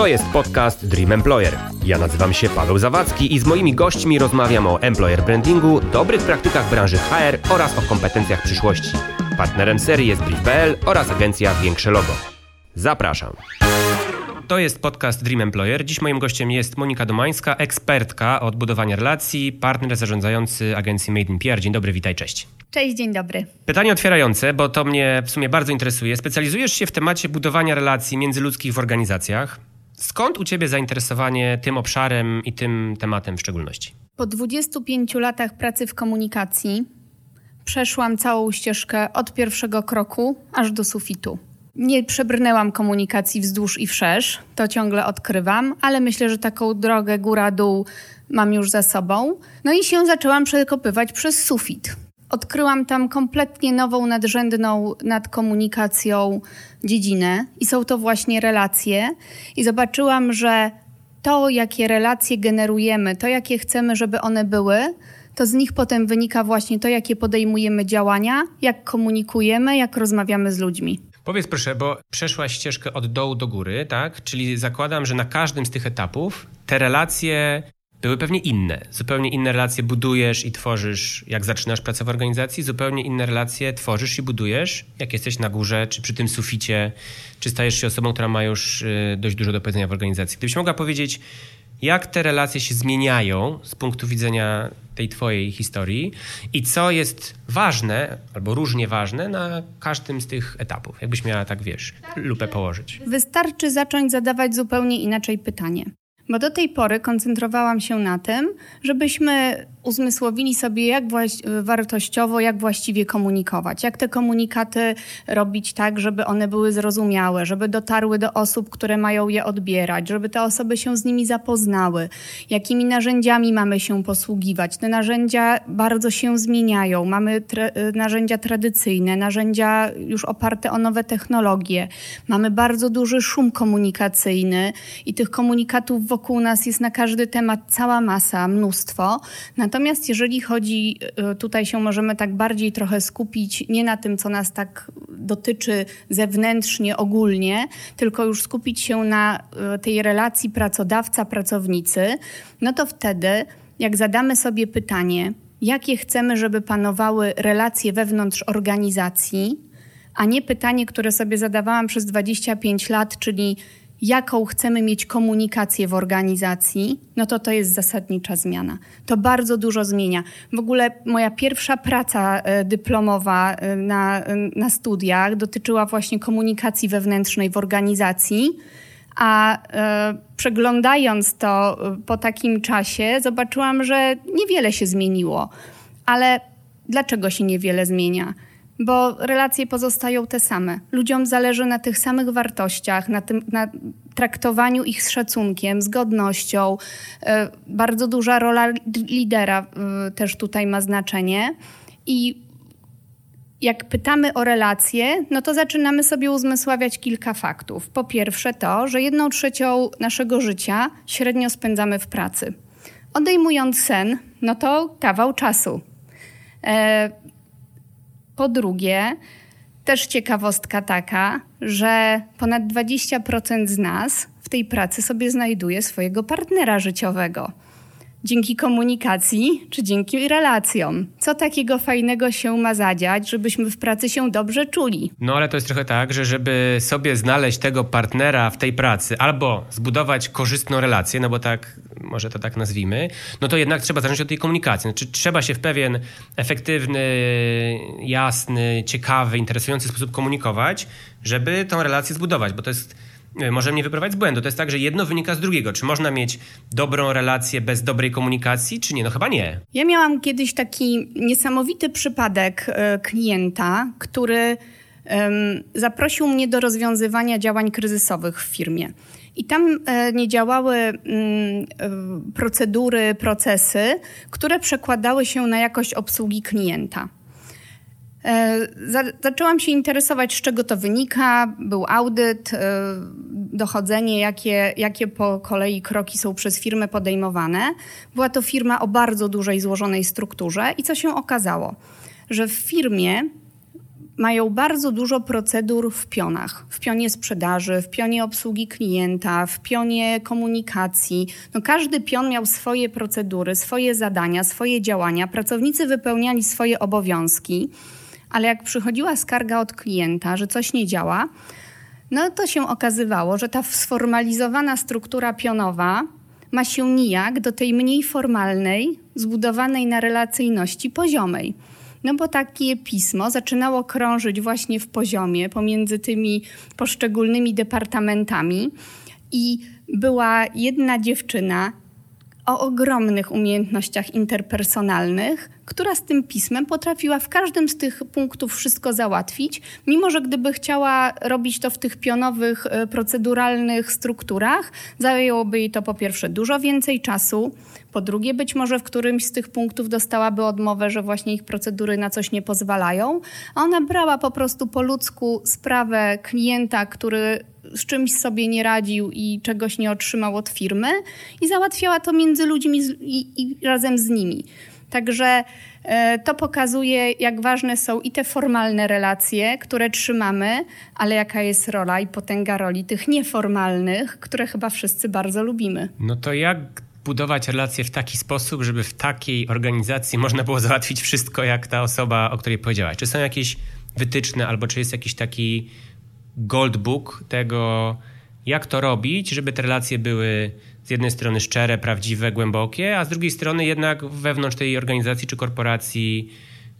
To jest podcast Dream Employer. Ja nazywam się Paweł Zawadzki i z moimi gośćmi rozmawiam o employer brandingu, dobrych praktykach branży HR oraz o kompetencjach przyszłości. Partnerem serii jest Brief.pl oraz agencja Większe Logo. Zapraszam. To jest podcast Dream Employer. Dziś moim gościem jest Monika Domańska, ekspertka od budowania relacji, partner zarządzający agencji Made in PR. Dzień dobry, witaj, cześć. Cześć, dzień dobry. Pytanie otwierające, bo to mnie w sumie bardzo interesuje. Specjalizujesz się w temacie budowania relacji międzyludzkich w organizacjach. Skąd u Ciebie zainteresowanie tym obszarem i tym tematem w szczególności? Po 25 latach pracy w komunikacji przeszłam całą ścieżkę od pierwszego kroku aż do sufitu. Nie przebrnęłam komunikacji wzdłuż i wszerz, to ciągle odkrywam, ale myślę, że taką drogę góra-dół mam już za sobą. No i się zaczęłam przekopywać przez sufit. Odkryłam tam kompletnie nową, nadrzędną nad komunikacją dziedzinę i są to właśnie relacje. I zobaczyłam, że to, jakie relacje generujemy, to, jakie chcemy, żeby one były, to z nich potem wynika właśnie to, jakie podejmujemy działania, jak komunikujemy, jak rozmawiamy z ludźmi. Powiedz proszę, bo przeszłaś ścieżkę od dołu do góry, tak? Czyli zakładam, że na każdym z tych etapów te relacje były pewnie inne. Zupełnie inne relacje budujesz i tworzysz, jak zaczynasz pracę w organizacji, zupełnie inne relacje tworzysz i budujesz, jak jesteś na górze, czy przy tym suficie, czy stajesz się osobą, która ma już y, dość dużo do powiedzenia w organizacji. Gdybyś mogła powiedzieć, jak te relacje się zmieniają z punktu widzenia tej twojej historii i co jest ważne albo różnie ważne na każdym z tych etapów. Jakbyś miała tak, wiesz, lupę położyć. Wystarczy zacząć zadawać zupełnie inaczej pytanie. Bo do tej pory koncentrowałam się na tym, żebyśmy uzmysłowili sobie, jak wartościowo, jak właściwie komunikować, jak te komunikaty robić tak, żeby one były zrozumiałe, żeby dotarły do osób, które mają je odbierać, żeby te osoby się z nimi zapoznały, jakimi narzędziami mamy się posługiwać. Te narzędzia bardzo się zmieniają. Mamy tra narzędzia tradycyjne, narzędzia już oparte o nowe technologie. Mamy bardzo duży szum komunikacyjny i tych komunikatów wokół nas jest na każdy temat cała masa, mnóstwo. Natomiast jeżeli chodzi, y, tutaj się możemy tak bardziej trochę skupić nie na tym, co nas tak dotyczy zewnętrznie, ogólnie, tylko już skupić się na y, tej relacji pracodawca-pracownicy, no to wtedy, jak zadamy sobie pytanie, jakie chcemy, żeby panowały relacje wewnątrz organizacji, a nie pytanie, które sobie zadawałam przez 25 lat, czyli jaką chcemy mieć komunikację w organizacji, no to to jest zasadnicza zmiana. To bardzo dużo zmienia. W ogóle moja pierwsza praca e, dyplomowa e, na, e, na studiach dotyczyła właśnie komunikacji wewnętrznej w organizacji. A e, przeglądając to po takim czasie, zobaczyłam, że niewiele się zmieniło. Ale dlaczego się niewiele zmienia? Bo relacje pozostają te same. Ludziom zależy na tych samych wartościach, na, tym, na traktowaniu ich z szacunkiem, z godnością. E, bardzo duża rola lidera e, też tutaj ma znaczenie. I jak pytamy o relacje, no to zaczynamy sobie uzmysławiać kilka faktów. Po pierwsze to, że jedną trzecią naszego życia średnio spędzamy w pracy. Odejmując sen, no to kawał czasu. E, po drugie, też ciekawostka taka, że ponad 20% z nas w tej pracy sobie znajduje swojego partnera życiowego dzięki komunikacji czy dzięki relacjom. Co takiego fajnego się ma zadziać, żebyśmy w pracy się dobrze czuli? No ale to jest trochę tak, że żeby sobie znaleźć tego partnera w tej pracy albo zbudować korzystną relację, no bo tak, może to tak nazwijmy, no to jednak trzeba zacząć od tej komunikacji. Znaczy trzeba się w pewien efektywny, jasny, ciekawy, interesujący sposób komunikować, żeby tą relację zbudować, bo to jest może mnie wyprowadzić z błędu. To jest tak, że jedno wynika z drugiego. Czy można mieć dobrą relację bez dobrej komunikacji, czy nie? No chyba nie. Ja miałam kiedyś taki niesamowity przypadek e, klienta, który zaprosił mnie do rozwiązywania działań kryzysowych w firmie. I tam e, nie działały mm, e, procedury, procesy, które przekładały się na jakość obsługi klienta. E, zaczęłam się interesować, z czego to wynika. Był audyt, e, dochodzenie, jakie, jakie po kolei kroki są przez firmę podejmowane. Była to firma o bardzo dużej, złożonej strukturze i co się okazało? Że w firmie mają bardzo dużo procedur w pionach. W pionie sprzedaży, w pionie obsługi klienta, w pionie komunikacji. No każdy pion miał swoje procedury, swoje zadania, swoje działania. Pracownicy wypełniali swoje obowiązki, ale jak przychodziła skarga od klienta, że coś nie działa, no to się okazywało, że ta sformalizowana struktura pionowa ma się nijak do tej mniej formalnej, zbudowanej na relacyjności poziomej. No bo takie pismo zaczynało krążyć właśnie w poziomie pomiędzy tymi poszczególnymi departamentami i była jedna dziewczyna o ogromnych umiejętnościach interpersonalnych, która z tym pismem potrafiła w każdym z tych punktów wszystko załatwić, mimo że gdyby chciała robić to w tych pionowych, e, proceduralnych strukturach, zajęłoby jej to po pierwsze dużo więcej czasu, po drugie być może w którymś z tych punktów dostałaby odmowę, że właśnie ich procedury na coś nie pozwalają, a ona brała po prostu po ludzku sprawę klienta, który z czymś sobie nie radził i czegoś nie otrzymał od firmy i załatwiała to między ludźmi i, i razem z nimi. Także e, to pokazuje, jak ważne są i te formalne relacje, które trzymamy, ale jaka jest rola i potęga roli tych nieformalnych, które chyba wszyscy bardzo lubimy. No to jak budować relacje w taki sposób, żeby w takiej organizacji można było załatwić wszystko, jak ta osoba, o której powiedziałaś? Czy są jakieś wytyczne, albo czy jest jakiś taki goldbook tego, jak to robić, żeby te relacje były z jednej strony szczere, prawdziwe, głębokie, a z drugiej strony jednak wewnątrz tej organizacji czy korporacji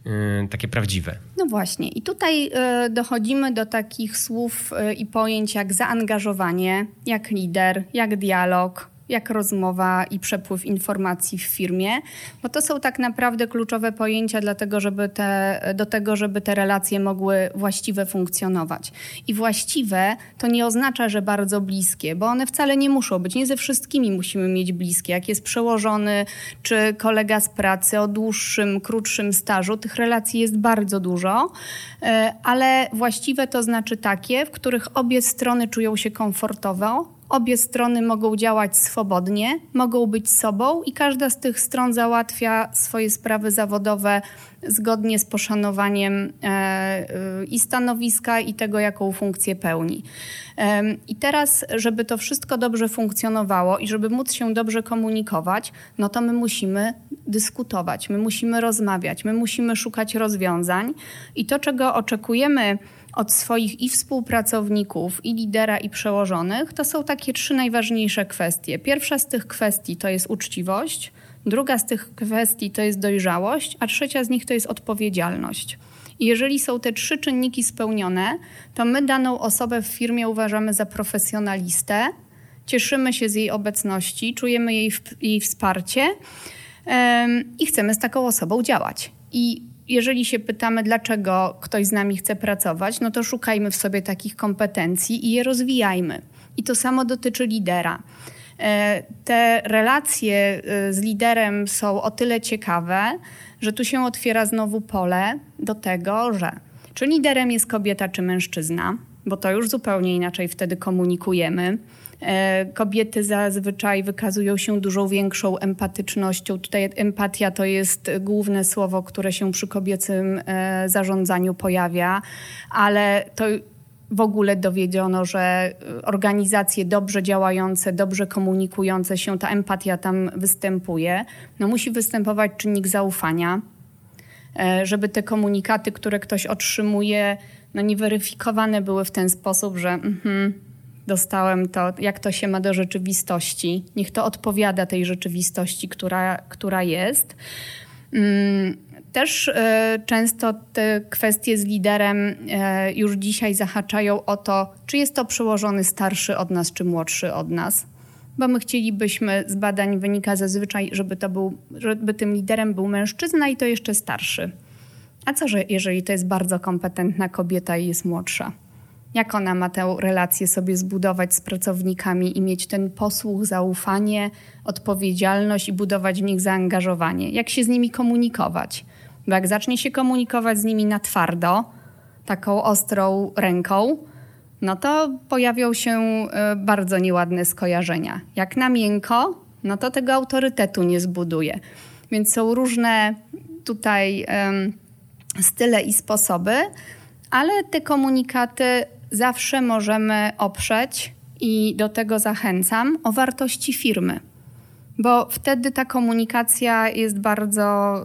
yy, takie prawdziwe. No właśnie. I tutaj yy, dochodzimy do takich słów yy, i pojęć jak zaangażowanie, jak lider, jak dialog, jak rozmowa i przepływ informacji w firmie, bo to są tak naprawdę kluczowe pojęcia dlatego, żeby te, do tego, żeby te relacje mogły właściwe funkcjonować. I właściwe to nie oznacza, że bardzo bliskie, bo one wcale nie muszą być. Nie ze wszystkimi musimy mieć bliskie. Jak jest przełożony czy kolega z pracy o dłuższym, krótszym stażu, tych relacji jest bardzo dużo, e, ale właściwe to znaczy takie, w których obie strony czują się komfortowo, Obie strony mogą działać swobodnie, mogą być sobą i każda z tych stron załatwia swoje sprawy zawodowe zgodnie z poszanowaniem e, i stanowiska, i tego, jaką funkcję pełni. I teraz, żeby to wszystko dobrze funkcjonowało i żeby móc się dobrze komunikować, no to my musimy dyskutować, my musimy rozmawiać, my musimy szukać rozwiązań i to, czego oczekujemy od swoich i współpracowników, i lidera, i przełożonych, to są takie trzy najważniejsze kwestie. Pierwsza z tych kwestii to jest uczciwość, druga z tych kwestii to jest dojrzałość, a trzecia z nich to jest odpowiedzialność. I jeżeli są te trzy czynniki spełnione, to my daną osobę w firmie uważamy za profesjonalistę, cieszymy się z jej obecności, czujemy jej, jej wsparcie i chcemy z taką osobą działać. I jeżeli się pytamy, dlaczego ktoś z nami chce pracować, no to szukajmy w sobie takich kompetencji i je rozwijajmy. I to samo dotyczy lidera. E, te relacje e, z liderem są o tyle ciekawe, że tu się otwiera znowu pole do tego, że czy liderem jest kobieta czy mężczyzna, bo to już zupełnie inaczej wtedy komunikujemy. E, kobiety zazwyczaj wykazują się dużo większą empatycznością. Tutaj empatia to jest główne słowo, które się przy kobiecym e, zarządzaniu pojawia, ale to w ogóle dowiedziono, że organizacje dobrze działające, dobrze komunikujące się, ta empatia tam występuje. No musi występować czynnik zaufania, e, żeby te komunikaty, które ktoś otrzymuje, no nieweryfikowane były w ten sposób, że mm, dostałem to, jak to się ma do rzeczywistości. Niech to odpowiada tej rzeczywistości, która, która jest. Mm, też y, często te kwestie z liderem y, już dzisiaj zahaczają o to, czy jest to przełożony starszy od nas, czy młodszy od nas. Bo my chcielibyśmy, z badań wynika zazwyczaj, żeby, to był, żeby tym liderem był mężczyzna i to jeszcze starszy. A co, że jeżeli to jest bardzo kompetentna kobieta i jest młodsza? Jak ona ma tę relację sobie zbudować z pracownikami i mieć ten posłuch, zaufanie, odpowiedzialność i budować w nich zaangażowanie? Jak się z nimi komunikować? Bo jak zacznie się komunikować z nimi na twardo, taką ostrą ręką, no to pojawią się e, bardzo nieładne skojarzenia. Jak na miękko, no to tego autorytetu nie zbuduje. Więc są różne tutaj um, style i sposoby, ale te komunikaty zawsze możemy oprzeć i do tego zachęcam o wartości firmy, bo wtedy ta komunikacja jest bardzo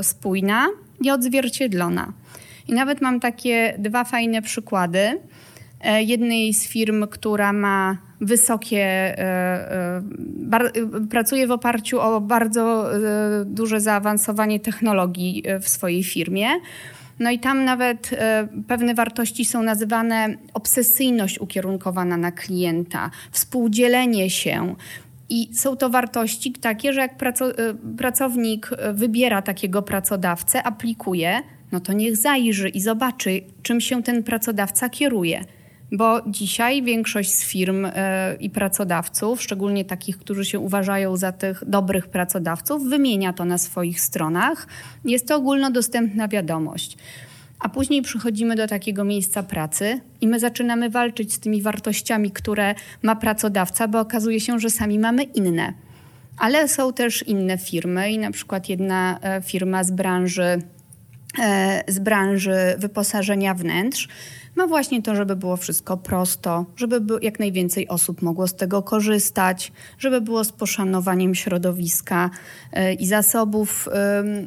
y, spójna i odzwierciedlona. I nawet mam takie dwa fajne przykłady. E, jednej z firm, która ma wysokie, e, e, pracuje w oparciu o bardzo duże zaawansowanie technologii w swojej firmie. No i tam nawet pewne wartości są nazywane obsesyjność ukierunkowana na klienta, współdzielenie się. I są to wartości takie, że jak pracownik wybiera takiego pracodawcę, aplikuje, no to niech zajrzy i zobaczy, czym się ten pracodawca kieruje. Bo dzisiaj większość z firm e, i pracodawców, szczególnie takich, którzy się uważają za tych dobrych pracodawców, wymienia to na swoich stronach. Jest to ogólnodostępna wiadomość. A później przychodzimy do takiego miejsca pracy i my zaczynamy walczyć z tymi wartościami, które ma pracodawca, bo okazuje się, że sami mamy inne. Ale są też inne firmy i na przykład jedna e, firma z branży E, z branży wyposażenia wnętrz ma właśnie to, żeby było wszystko prosto, żeby jak najwięcej osób mogło z tego korzystać, żeby było z poszanowaniem środowiska e, i zasobów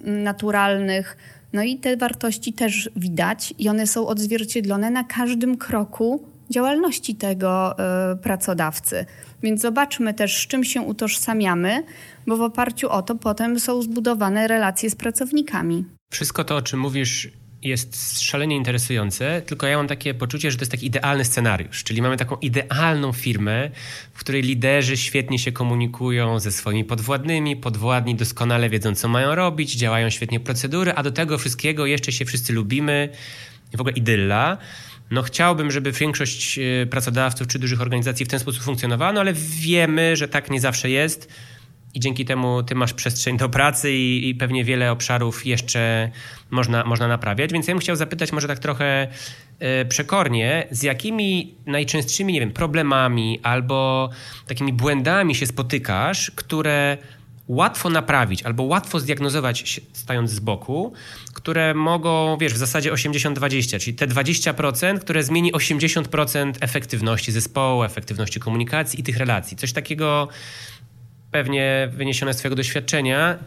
naturalnych. No i te wartości też widać i one są odzwierciedlone na każdym kroku działalności tego e, pracodawcy. Więc zobaczmy też, z czym się utożsamiamy, bo w oparciu o to potem są zbudowane relacje z pracownikami. Wszystko to, o czym mówisz, jest szalenie interesujące, tylko ja mam takie poczucie, że to jest taki idealny scenariusz, czyli mamy taką idealną firmę, w której liderzy świetnie się komunikują ze swoimi podwładnymi, podwładni doskonale wiedzą, co mają robić, działają świetnie procedury, a do tego wszystkiego jeszcze się wszyscy lubimy, w ogóle idylla. No chciałbym, żeby większość e, pracodawców czy dużych organizacji w ten sposób funkcjonowała, no ale wiemy, że tak nie zawsze jest i dzięki temu ty masz przestrzeń do pracy i, i, pewnie wiele obszarów jeszcze można, można naprawiać. Więc ja bym chciał zapytać może tak trochę y, przekornie, z jakimi najczęstszymi, nie wiem, problemami albo takimi błędami się spotykasz, które łatwo naprawić albo łatwo zdiagnozować stając z boku, które mogą, wiesz, w zasadzie 80-20, czyli te 20%, które zmieni 80% efektywności zespołu, efektywności komunikacji i tych relacji. Coś takiego pewnie wyniesione z Twojego doświadczenia,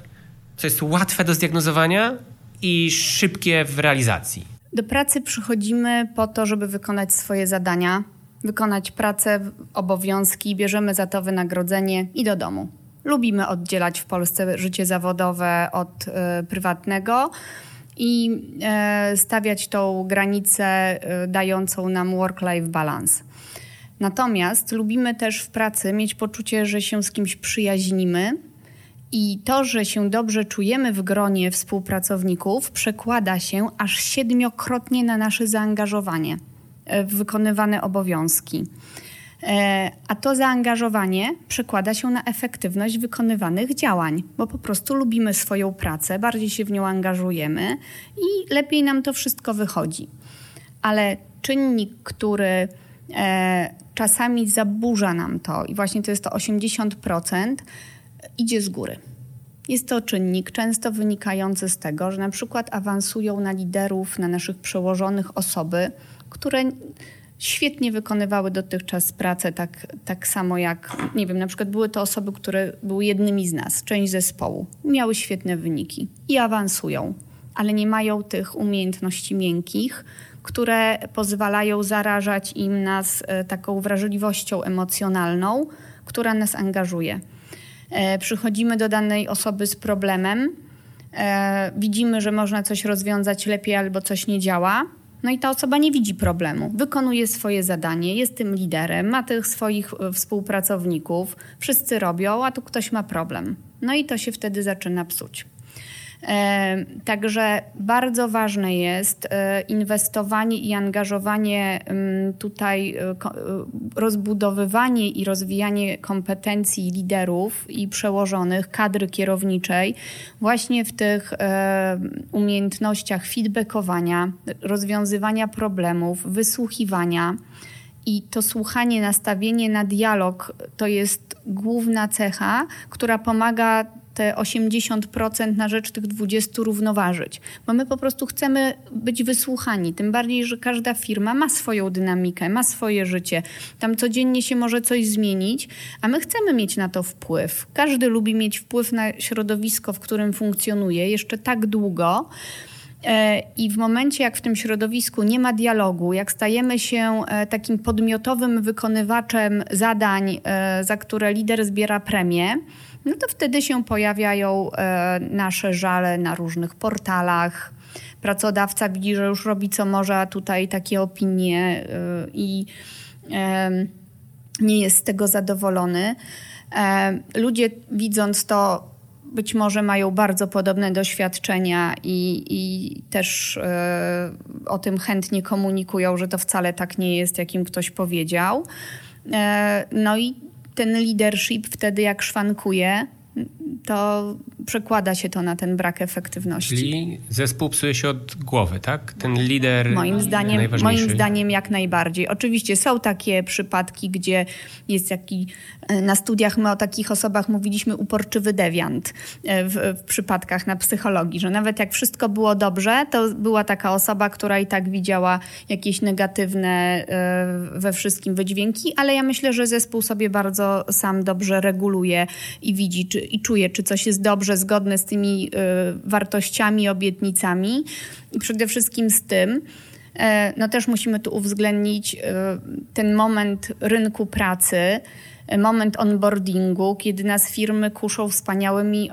co jest łatwe do zdiagnozowania i szybkie w realizacji. Do pracy przychodzimy po to, żeby wykonać swoje zadania, wykonać pracę, obowiązki, bierzemy za to wynagrodzenie i do domu. Lubimy oddzielać w Polsce życie zawodowe od y, prywatnego i y, stawiać tą granicę y, dającą nam work-life balance. Natomiast lubimy też w pracy mieć poczucie, że się z kimś przyjaźnimy. I to, że się dobrze czujemy w gronie współpracowników, przekłada się aż siedmiokrotnie na nasze zaangażowanie e, w wykonywane obowiązki. E, a to zaangażowanie przekłada się na efektywność wykonywanych działań, bo po prostu lubimy swoją pracę, bardziej się w nią angażujemy i lepiej nam to wszystko wychodzi. Ale czynnik, który czasami zaburza nam to i właśnie to jest to 80%, idzie z góry. Jest to czynnik często wynikający z tego, że na przykład awansują na liderów, na naszych przełożonych osoby, które świetnie wykonywały dotychczas pracę tak, tak samo jak, nie wiem, na przykład były to osoby, które były jednymi z nas, część zespołu, miały świetne wyniki i awansują, ale nie mają tych umiejętności miękkich, które pozwalają zarażać im nas e, taką wrażliwością emocjonalną, która nas angażuje. E, przychodzimy do danej osoby z problemem, e, widzimy, że można coś rozwiązać lepiej albo coś nie działa. No i ta osoba nie widzi problemu, wykonuje swoje zadanie, jest tym liderem, ma tych swoich współpracowników, wszyscy robią, a tu ktoś ma problem. No i to się wtedy zaczyna psuć. Także bardzo ważne jest e, inwestowanie i angażowanie tutaj, e, e, rozbudowywanie i rozwijanie kompetencji liderów i przełożonych kadry kierowniczej właśnie w tych umiejętnościach feedbackowania, rozwiązywania problemów, wysłuchiwania. I to słuchanie, nastawienie na dialog to jest główna cecha, która pomaga te 80% na rzecz tych 20% równoważyć. Bo my po prostu chcemy być wysłuchani. Tym bardziej, że każda firma ma swoją dynamikę, ma swoje życie. Tam codziennie się może coś zmienić, a my chcemy mieć na to wpływ. Każdy lubi mieć wpływ na środowisko, w którym funkcjonuje jeszcze tak długo. E, I w momencie, jak w tym środowisku nie ma dialogu, jak stajemy się e, takim podmiotowym wykonywaczem zadań, e, za które lider zbiera premię, no to wtedy się pojawiają nasze żale na różnych portalach. Pracodawca widzi, że już robi co może, a tutaj takie opinie i nie jest z tego zadowolony. Ludzie widząc to być może mają bardzo podobne doświadczenia i, i też e, o tym chętnie komunikują, że to wcale tak nie jest, jakim ktoś powiedział. E, no i ten leadership wtedy, jak szwankuje, to przekłada się to na ten brak efektywności. Czyli zespół psuje się od głowy, tak? Ten lider moim zdaniem, moim zdaniem jak najbardziej. Oczywiście są takie przypadki, gdzie jest taki, e, na studiach my o takich osobach mówiliśmy uporczywy dewiant e, w, w przypadkach na psychologii, że nawet jak wszystko było dobrze, to była taka osoba, która i tak widziała jakieś negatywne e, we wszystkim wydźwięki, ale ja myślę, że zespół sobie bardzo sam dobrze reguluje i widzi czy, i czuje, czy coś jest dobrze, zgodne z tymi y, wartościami, obietnicami i przede wszystkim z tym, e, no też musimy tu uwzględnić y, ten moment rynku pracy, moment onboardingu, kiedy nas firmy kuszą wspaniałymi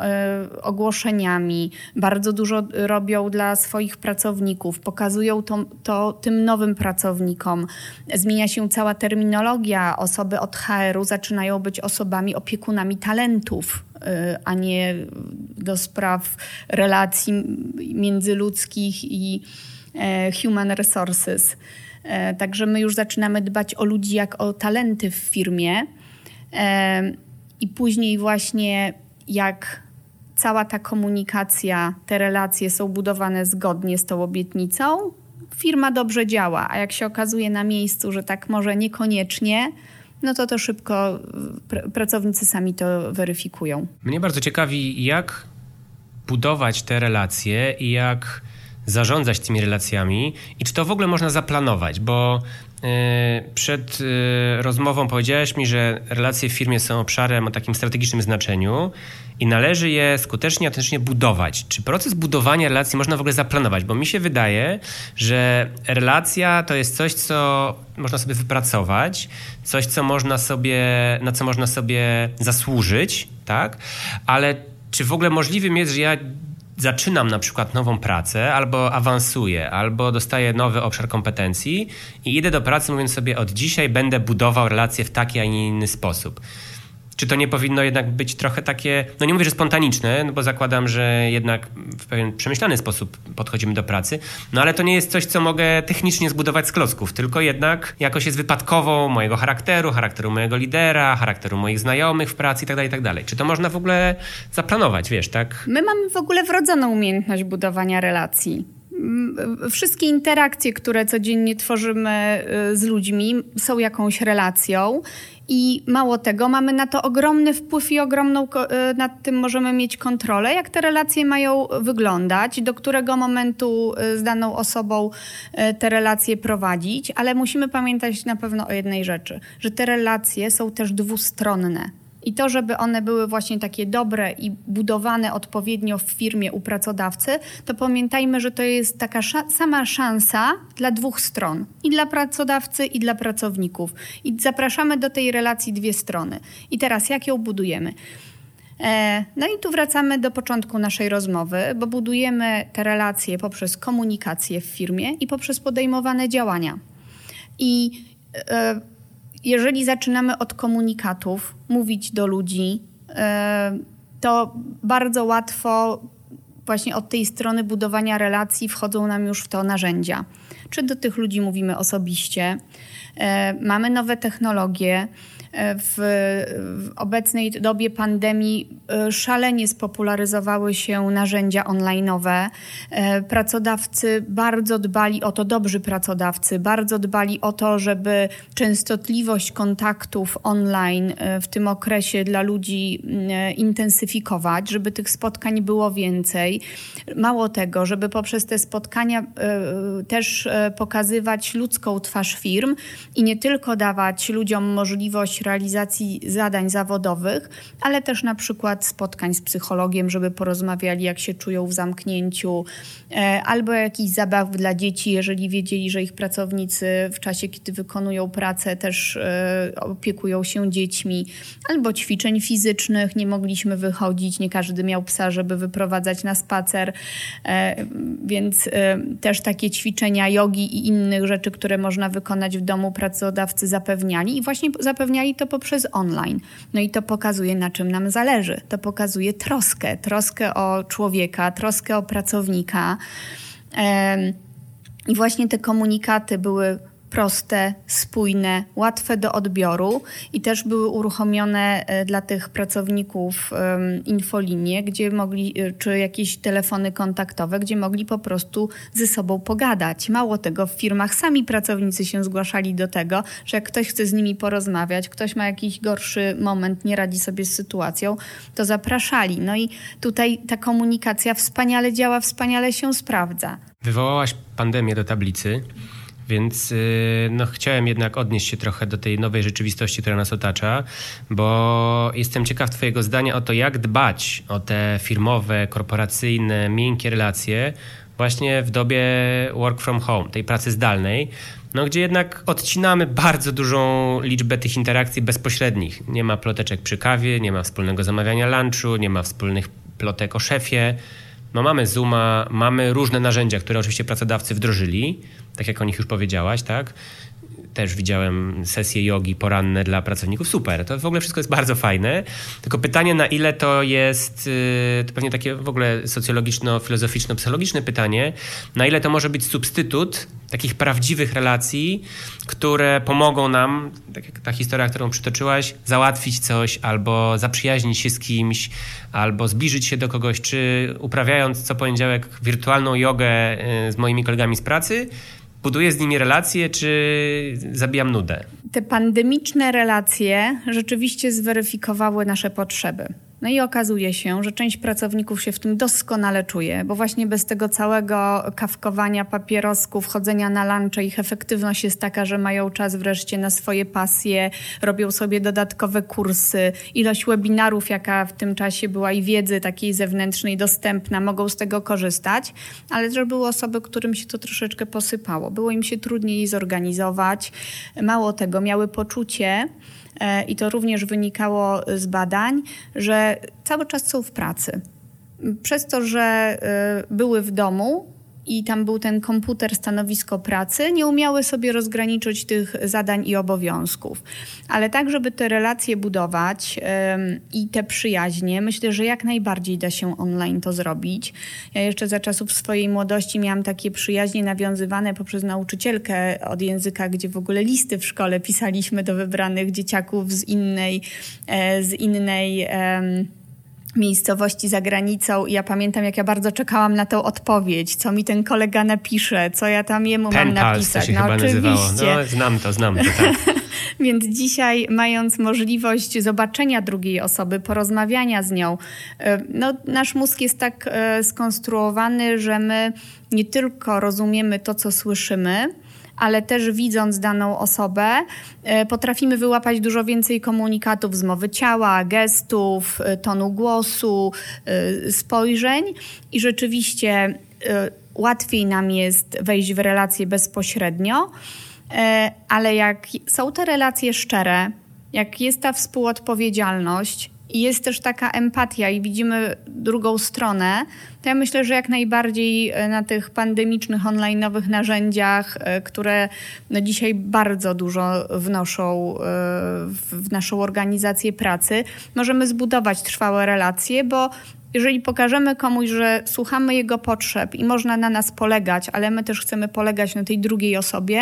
y, ogłoszeniami, bardzo dużo robią dla swoich pracowników, pokazują to, to tym nowym pracownikom. Zmienia się cała terminologia. Osoby od HR-u zaczynają być osobami opiekunami talentów Y, a nie do spraw relacji międzyludzkich i e, human resources. E, także my już zaczynamy dbać o ludzi jak o talenty w firmie. E, I później właśnie jak cała ta komunikacja, te relacje są budowane zgodnie z tą obietnicą, firma dobrze działa, a jak się okazuje na miejscu, że tak może niekoniecznie, no to to szybko pr pracownicy sami to weryfikują. Mnie bardzo ciekawi, jak budować te relacje i jak zarządzać tymi relacjami i czy to w ogóle można zaplanować, bo E, przed e, rozmową powiedziałeś mi, że relacje w firmie są obszarem o takim strategicznym znaczeniu i należy je skutecznie, autentycznie budować. Czy proces budowania relacji można w ogóle zaplanować? Bo mi się wydaje, że relacja to jest coś, co można sobie wypracować, coś, co można sobie, na co można sobie zasłużyć, tak? Ale czy w ogóle możliwym jest, że ja zaczynam na przykład nową pracę, albo awansuję, albo dostaję nowy obszar kompetencji i idę do pracy mówiąc sobie od dzisiaj będę budował relacje w taki, a nie inny sposób. Czy to nie powinno jednak być trochę takie, no nie mówię, że spontaniczne, no bo zakładam, że jednak w pewien przemyślany sposób podchodzimy do pracy, no ale to nie jest coś, co mogę technicznie zbudować z klocków, tylko jednak jakoś jest wypadkową mojego charakteru, charakteru mojego lidera, charakteru moich znajomych w pracy itd., tak itd. Tak Czy to można w ogóle zaplanować, wiesz, tak? My mamy w ogóle wrodzoną umiejętność budowania relacji wszystkie interakcje, które codziennie tworzymy y, z ludźmi, są jakąś relacją. I mało tego, mamy na to ogromny wpływ i ogromną y, nad tym możemy mieć kontrolę, jak te relacje mają wyglądać, do którego momentu y, z daną osobą te relacje prowadzić, ale musimy pamiętać na pewno o jednej rzeczy, że te relacje są też dwustronne. I to, żeby one były właśnie takie dobre i budowane odpowiednio w firmie u pracodawcy, to pamiętajmy, że to jest taka sama szansa dla dwóch stron i dla pracodawcy, i dla pracowników. I zapraszamy do tej relacji dwie strony. I teraz jak ją budujemy? E, no i tu wracamy do początku naszej rozmowy, bo budujemy te relacje poprzez komunikację w firmie i poprzez podejmowane działania. I e, jeżeli zaczynamy od komunikatów, mówić do ludzi, e, to bardzo łatwo właśnie od tej strony budowania relacji wchodzą nam już w to narzędzia. Czy do tych ludzi mówimy osobiście, e, mamy nowe technologie, w, w obecnej dobie pandemii e, szalenie spopularyzowały się narzędzia online'owe. E, pracodawcy bardzo dbali o to, dobrzy pracodawcy bardzo dbali o to, żeby częstotliwość kontaktów online w tym okresie dla ludzi intensyfikować, żeby tych spotkań było więcej. Mało tego, żeby poprzez te spotkania też pokazywać ludzką twarz firm i nie tylko dawać ludziom możliwość realizacji zadań zawodowych, ale też na przykład spotkań z psychologiem, żeby porozmawiali, jak się czują w zamknięciu, e, albo jakichś zabaw dla dzieci, jeżeli wiedzieli, że ich pracownicy w czasie, kiedy wykonują pracę, też e, opiekują się dziećmi, albo ćwiczeń fizycznych, nie mogliśmy wychodzić, nie każdy miał psa, żeby wyprowadzać na spacer, e, więc też takie ćwiczenia jogi i innych rzeczy, które można wykonać w domu, pracodawcy zapewniali i właśnie zapewniali to poprzez online. No i to pokazuje, na czym nam zależy. To pokazuje troskę, troskę o człowieka, troskę o pracownika. I właśnie te komunikaty były proste, spójne, łatwe do odbioru i też były uruchomione e, dla tych pracowników infolinie, gdzie mogli, e, czy jakieś telefony kontaktowe, gdzie mogli po prostu ze sobą pogadać. Mało tego, w firmach sami pracownicy się zgłaszali do tego, że jak ktoś chce z nimi porozmawiać, ktoś ma jakiś gorszy moment, nie radzi sobie z sytuacją, to zapraszali. No i tutaj ta komunikacja wspaniale działa, wspaniale się sprawdza. Wywołałaś pandemię do tablicy. Więc y, no, chciałem jednak odnieść się trochę do tej nowej rzeczywistości, która nas otacza, bo jestem ciekaw Twojego zdania o to, jak dbać o te firmowe, korporacyjne, miękkie relacje właśnie w dobie work from home, tej pracy zdalnej, no, gdzie jednak odcinamy bardzo dużą liczbę tych interakcji bezpośrednich. Nie ma ploteczek przy kawie, nie ma wspólnego zamawiania lunchu, nie ma wspólnych plotek o szefie. No mamy Zooma, mamy różne narzędzia, które oczywiście pracodawcy wdrożyli, tak jak o nich już powiedziałaś, tak? Też widziałem sesje jogi poranne dla pracowników. Super, to w ogóle wszystko jest bardzo fajne. Tylko pytanie, na ile to jest, y, to pewnie takie w ogóle socjologiczno-filozoficzno-psychologiczne pytanie, na ile to może być substytut takich prawdziwych relacji, które pomogą nam, tak jak ta historia, którą przytoczyłaś, załatwić coś albo zaprzyjaźnić się z kimś, albo zbliżyć się do kogoś, czy uprawiając co poniedziałek wirtualną jogę y, z moimi kolegami z pracy, buduję z nimi relacje, czy zabijam nudę? Te pandemiczne relacje rzeczywiście zweryfikowały nasze potrzeby. No i okazuje się, że część pracowników się w tym doskonale czuje, bo właśnie bez tego całego kawkowania papierosków, chodzenia na lunche, ich efektywność jest taka, że mają czas wreszcie na swoje pasje, robią sobie dodatkowe kursy, ilość webinarów, jaka w tym czasie była i wiedzy takiej zewnętrznej dostępna, mogą z tego korzystać, ale też były osoby, którym się to troszeczkę posypało. Było im się trudniej zorganizować. Mało tego, miały poczucie, i to również wynikało z badań, że cały czas są w pracy. Przez to, że e, były w domu, i tam był ten komputer, stanowisko pracy, nie umiały sobie rozgraniczyć tych zadań i obowiązków. Ale tak, żeby te relacje budować i te przyjaźnie, myślę, że jak najbardziej da się online to zrobić. Ja jeszcze za czasów swojej młodości miałam takie przyjaźnie nawiązywane poprzez nauczycielkę od języka, gdzie w ogóle listy w szkole pisaliśmy do wybranych dzieciaków z innej, e, z innej miejscowości za granicą i ja pamiętam, jak ja bardzo czekałam na tę odpowiedź, co mi ten kolega napisze, co ja tam jemu Pen mam napisać. To się no chyba oczywiście. Nazywało. No, znam to, znam to, tak. Więc dzisiaj, mając możliwość zobaczenia drugiej osoby, porozmawiania z nią, e, no, nasz mózg jest tak e, skonstruowany, że my nie tylko rozumiemy to, co słyszymy, ale też widząc daną osobę, e, potrafimy wyłapać dużo więcej komunikatów z mowy ciała, gestów, e, tonu głosu, e, spojrzeń i rzeczywiście łatwiej nam jest wejść w relacje bezpośrednio, ale jak są te relacje szczere, jak jest ta współodpowiedzialność, i jest też taka empatia i widzimy drugą stronę, to ja myślę, że jak najbardziej e, na tych pandemicznych, online'owych narzędziach, e, które no dzisiaj bardzo dużo wnoszą e, w naszą organizację pracy, możemy zbudować trwałe relacje, bo Jeżeli pokażemy komuś, że słuchamy jego potrzeb i można na nas polegać, ale my też chcemy polegać na tej drugiej osobie,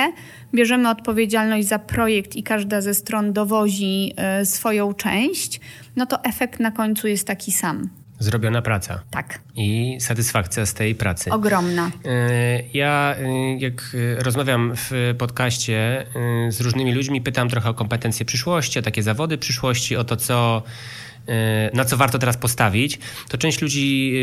bierzemy odpowiedzialność za projekt i każda ze stron dowozi y, swoją część, no to efekt na końcu jest taki sam. Zrobiona praca. Tak. I satysfakcja z tej pracy. Ogromna. E, ja, e, jak rozmawiam w podcaście e, z różnymi ludźmi, pytam trochę o kompetencje przyszłości, o takie zawody przyszłości, o to, co na co warto teraz postawić, to część ludzi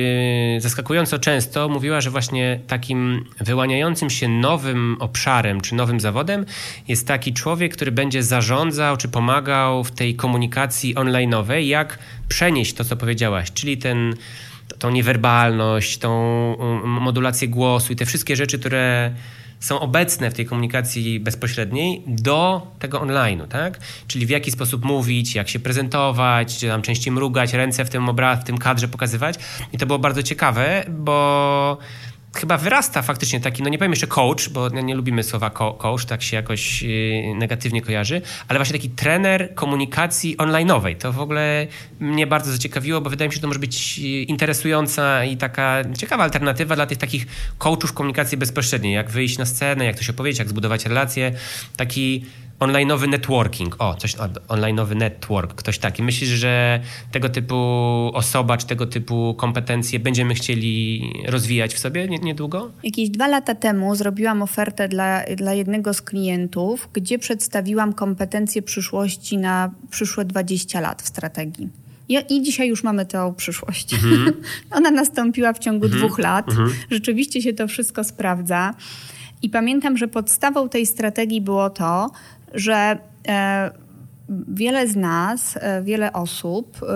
zaskakująco często mówiła, że właśnie takim wyłaniającym się nowym obszarem czy nowym zawodem jest taki człowiek, który będzie zarządzał czy pomagał w tej komunikacji online'owej, jak przenieść to, co powiedziałaś, czyli ten, tą niewerbalność, tą um, modulację głosu i te wszystkie rzeczy, które są obecne w tej komunikacji bezpośredniej do tego online'u, tak? Czyli w jaki sposób mówić, jak się prezentować, czy tam częściej mrugać, ręce w tym obraz, w tym kadrze pokazywać. I to było bardzo ciekawe, bo chyba wyrasta faktycznie taki, no nie powiem jeszcze coach, bo nie lubimy słowa coach, tak się jakoś y, negatywnie kojarzy, ale właśnie taki trener komunikacji online'owej. To w ogóle mnie bardzo zaciekawiło, bo wydaje mi się, że to może być y, interesująca i taka ciekawa alternatywa dla tych takich coachów komunikacji bezpośredniej, jak wyjść na scenę, jak to się powiedzieć, jak zbudować relacje. Taki online'owy networking. O, coś, online'owy network, ktoś taki. Myślisz, że tego typu osoba, czy tego typu kompetencje będziemy chcieli rozwijać w sobie niedługo? Jakieś dwa lata temu zrobiłam ofertę dla, dla jednego z klientów, gdzie przedstawiłam kompetencje przyszłości na przyszłe 20 lat w strategii. I, dzisiaj już mamy tę przyszłość. Mm-hmm. Ona nastąpiła w ciągu mm-hmm. dwóch lat. Mm-hmm. Rzeczywiście się to wszystko sprawdza. I pamiętam, że podstawą tej strategii było to, że e, wiele z nas, e, wiele osób, e,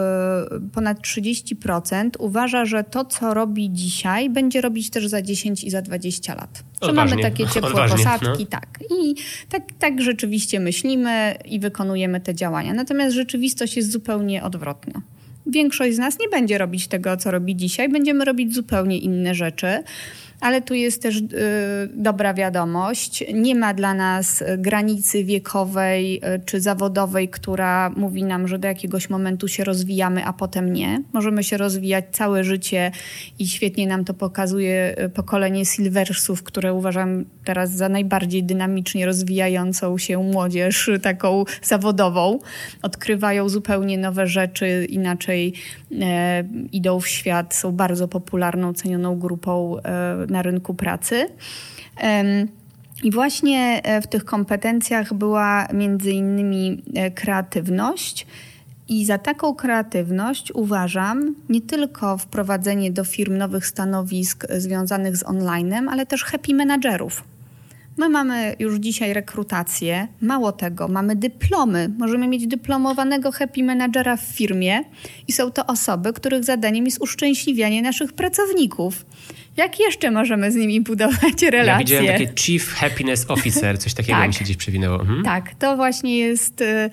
ponad 30% uważa, że to, co robi dzisiaj, będzie robić też za 10 i za 20 lat. Odważnie. Że mamy takie ciepłe Odważnie, posadki, no. tak. I tak, tak rzeczywiście myślimy i wykonujemy te działania. Natomiast rzeczywistość jest zupełnie odwrotna. Większość z nas nie będzie robić tego, co robi dzisiaj, będziemy robić zupełnie inne rzeczy. Ale tu jest też y, dobra wiadomość. Nie ma dla nas granicy wiekowej y, czy zawodowej, która mówi nam, że do jakiegoś momentu się rozwijamy, a potem nie. Możemy się rozwijać całe życie i świetnie nam to pokazuje y, pokolenie Silversów, które uważam teraz za najbardziej dynamicznie rozwijającą się młodzież, taką zawodową. Odkrywają zupełnie nowe rzeczy, inaczej e, idą w świat, są bardzo popularną, cenioną grupą e, na rynku pracy. I właśnie e, w tych kompetencjach była między innymi e, kreatywność. I za taką kreatywność uważam nie tylko wprowadzenie do firm nowych stanowisk związanych z onlinem, ale też happy menadżerów. My mamy już dzisiaj rekrutację, mało tego, mamy dyplomy. Możemy mieć dyplomowanego happy managera w firmie i są to osoby, których zadaniem jest uszczęśliwianie naszych pracowników. Jak jeszcze możemy z nimi budować relacje? Ja widziałem takie Chief Happiness Officer, coś takiego tak. mi się gdzieś przewinęło. Mhm. Tak, to właśnie jest y,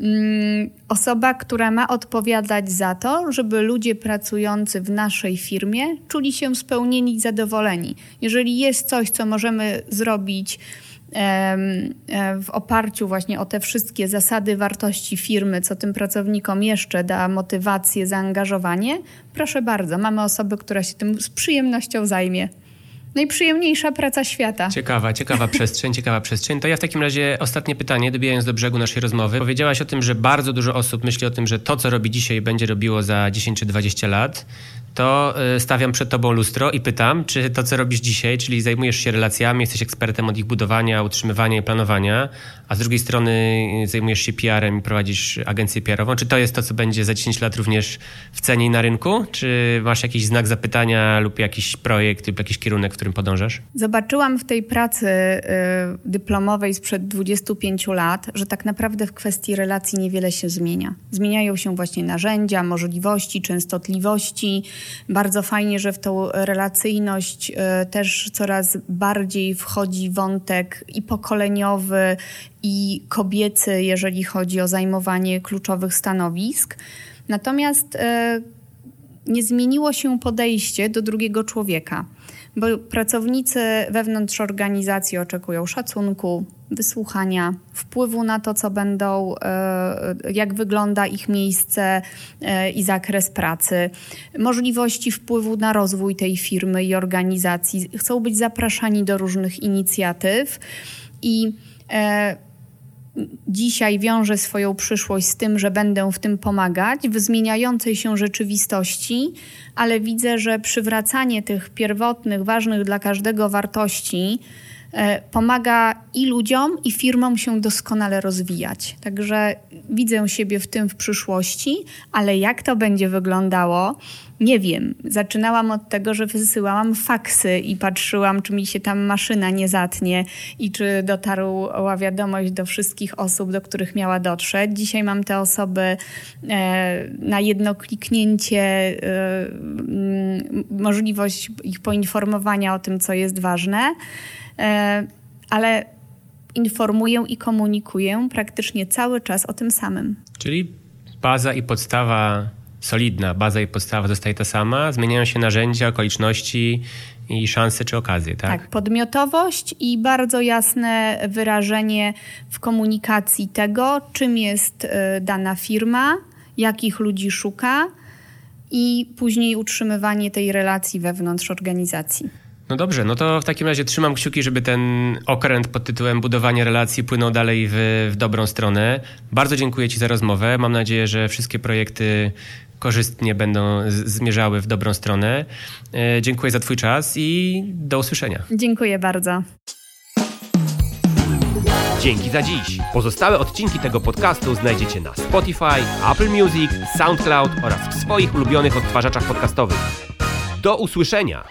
mm, osoba, która ma odpowiadać za to, żeby ludzie pracujący w naszej firmie czuli się spełnieni i zadowoleni. Jeżeli jest coś, co możemy zrobić w oparciu właśnie o te wszystkie zasady wartości firmy, co tym pracownikom jeszcze da motywację, zaangażowanie, proszę bardzo, mamy osobę, która się tym z przyjemnością zajmie. Najprzyjemniejsza praca świata. Ciekawa, ciekawa przestrzeń, ciekawa przestrzeń. To ja w takim razie ostatnie pytanie, dobijając do brzegu naszej rozmowy. Powiedziałaś o tym, że bardzo dużo osób myśli o tym, że to, co robi dzisiaj, będzie robiło za 10 czy 20 lat to y, stawiam przed tobą lustro i pytam, czy to, co robisz dzisiaj, czyli zajmujesz się relacjami, jesteś ekspertem od ich budowania, utrzymywania i planowania, a z drugiej strony y, zajmujesz się PR-em i prowadzisz agencję PR-ową, czy to jest to, co będzie za 10 lat również w cenie i na rynku? Czy masz jakiś znak zapytania lub jakiś projekt lub jakiś kierunek, w którym podążasz? Zobaczyłam w tej pracy y, dyplomowej sprzed 25 lat, że tak naprawdę w kwestii relacji niewiele się zmienia. Zmieniają się właśnie narzędzia, możliwości, częstotliwości, bardzo fajnie, że w tą relacyjność e, też coraz bardziej wchodzi wątek i pokoleniowy, i kobiecy, jeżeli chodzi o zajmowanie kluczowych stanowisk. Natomiast e, nie zmieniło się podejście do drugiego człowieka. Bo pracownicy wewnątrz organizacji oczekują szacunku, wysłuchania, wpływu na to, co będą, e, jak wygląda ich miejsce e, i zakres pracy, możliwości wpływu na rozwój tej firmy i organizacji. Chcą być zapraszani do różnych inicjatyw i e, dzisiaj wiążę swoją przyszłość z tym, że będę w tym pomagać, w zmieniającej się rzeczywistości, ale widzę, że przywracanie tych pierwotnych, ważnych dla każdego wartości, pomaga i ludziom, i firmom się doskonale rozwijać. Także widzę siebie w tym w przyszłości, ale jak to będzie wyglądało, nie wiem. Zaczynałam od tego, że wysyłałam faksy i patrzyłam, czy mi się tam maszyna nie zatnie i czy dotarła wiadomość do wszystkich osób, do których miała dotrzeć. Dzisiaj mam te osoby e, na jedno kliknięcie, e, możliwość ich poinformowania o tym, co jest ważne. E, ale informuję i komunikuję praktycznie cały czas o tym samym. Czyli baza i podstawa solidna, baza i podstawa zostaje ta sama, zmieniają się narzędzia, okoliczności i szanse czy okazje, tak? Tak, podmiotowość i bardzo jasne wyrażenie w komunikacji tego, czym jest e, dana firma, jakich ludzi szuka i później utrzymywanie tej relacji wewnątrz organizacji. No dobrze, no to w takim razie trzymam kciuki, żeby ten okręt pod tytułem budowanie relacji płynął dalej w, w dobrą stronę. Bardzo dziękuję Ci za rozmowę. Mam nadzieję, że wszystkie projekty korzystnie będą zmierzały w dobrą stronę. E, dziękuję za Twój czas i do usłyszenia. Dziękuję bardzo. Dzięki za dziś. Pozostałe odcinki tego podcastu znajdziecie na Spotify, Apple Music, SoundCloud oraz w swoich ulubionych odtwarzaczach podcastowych. Do usłyszenia!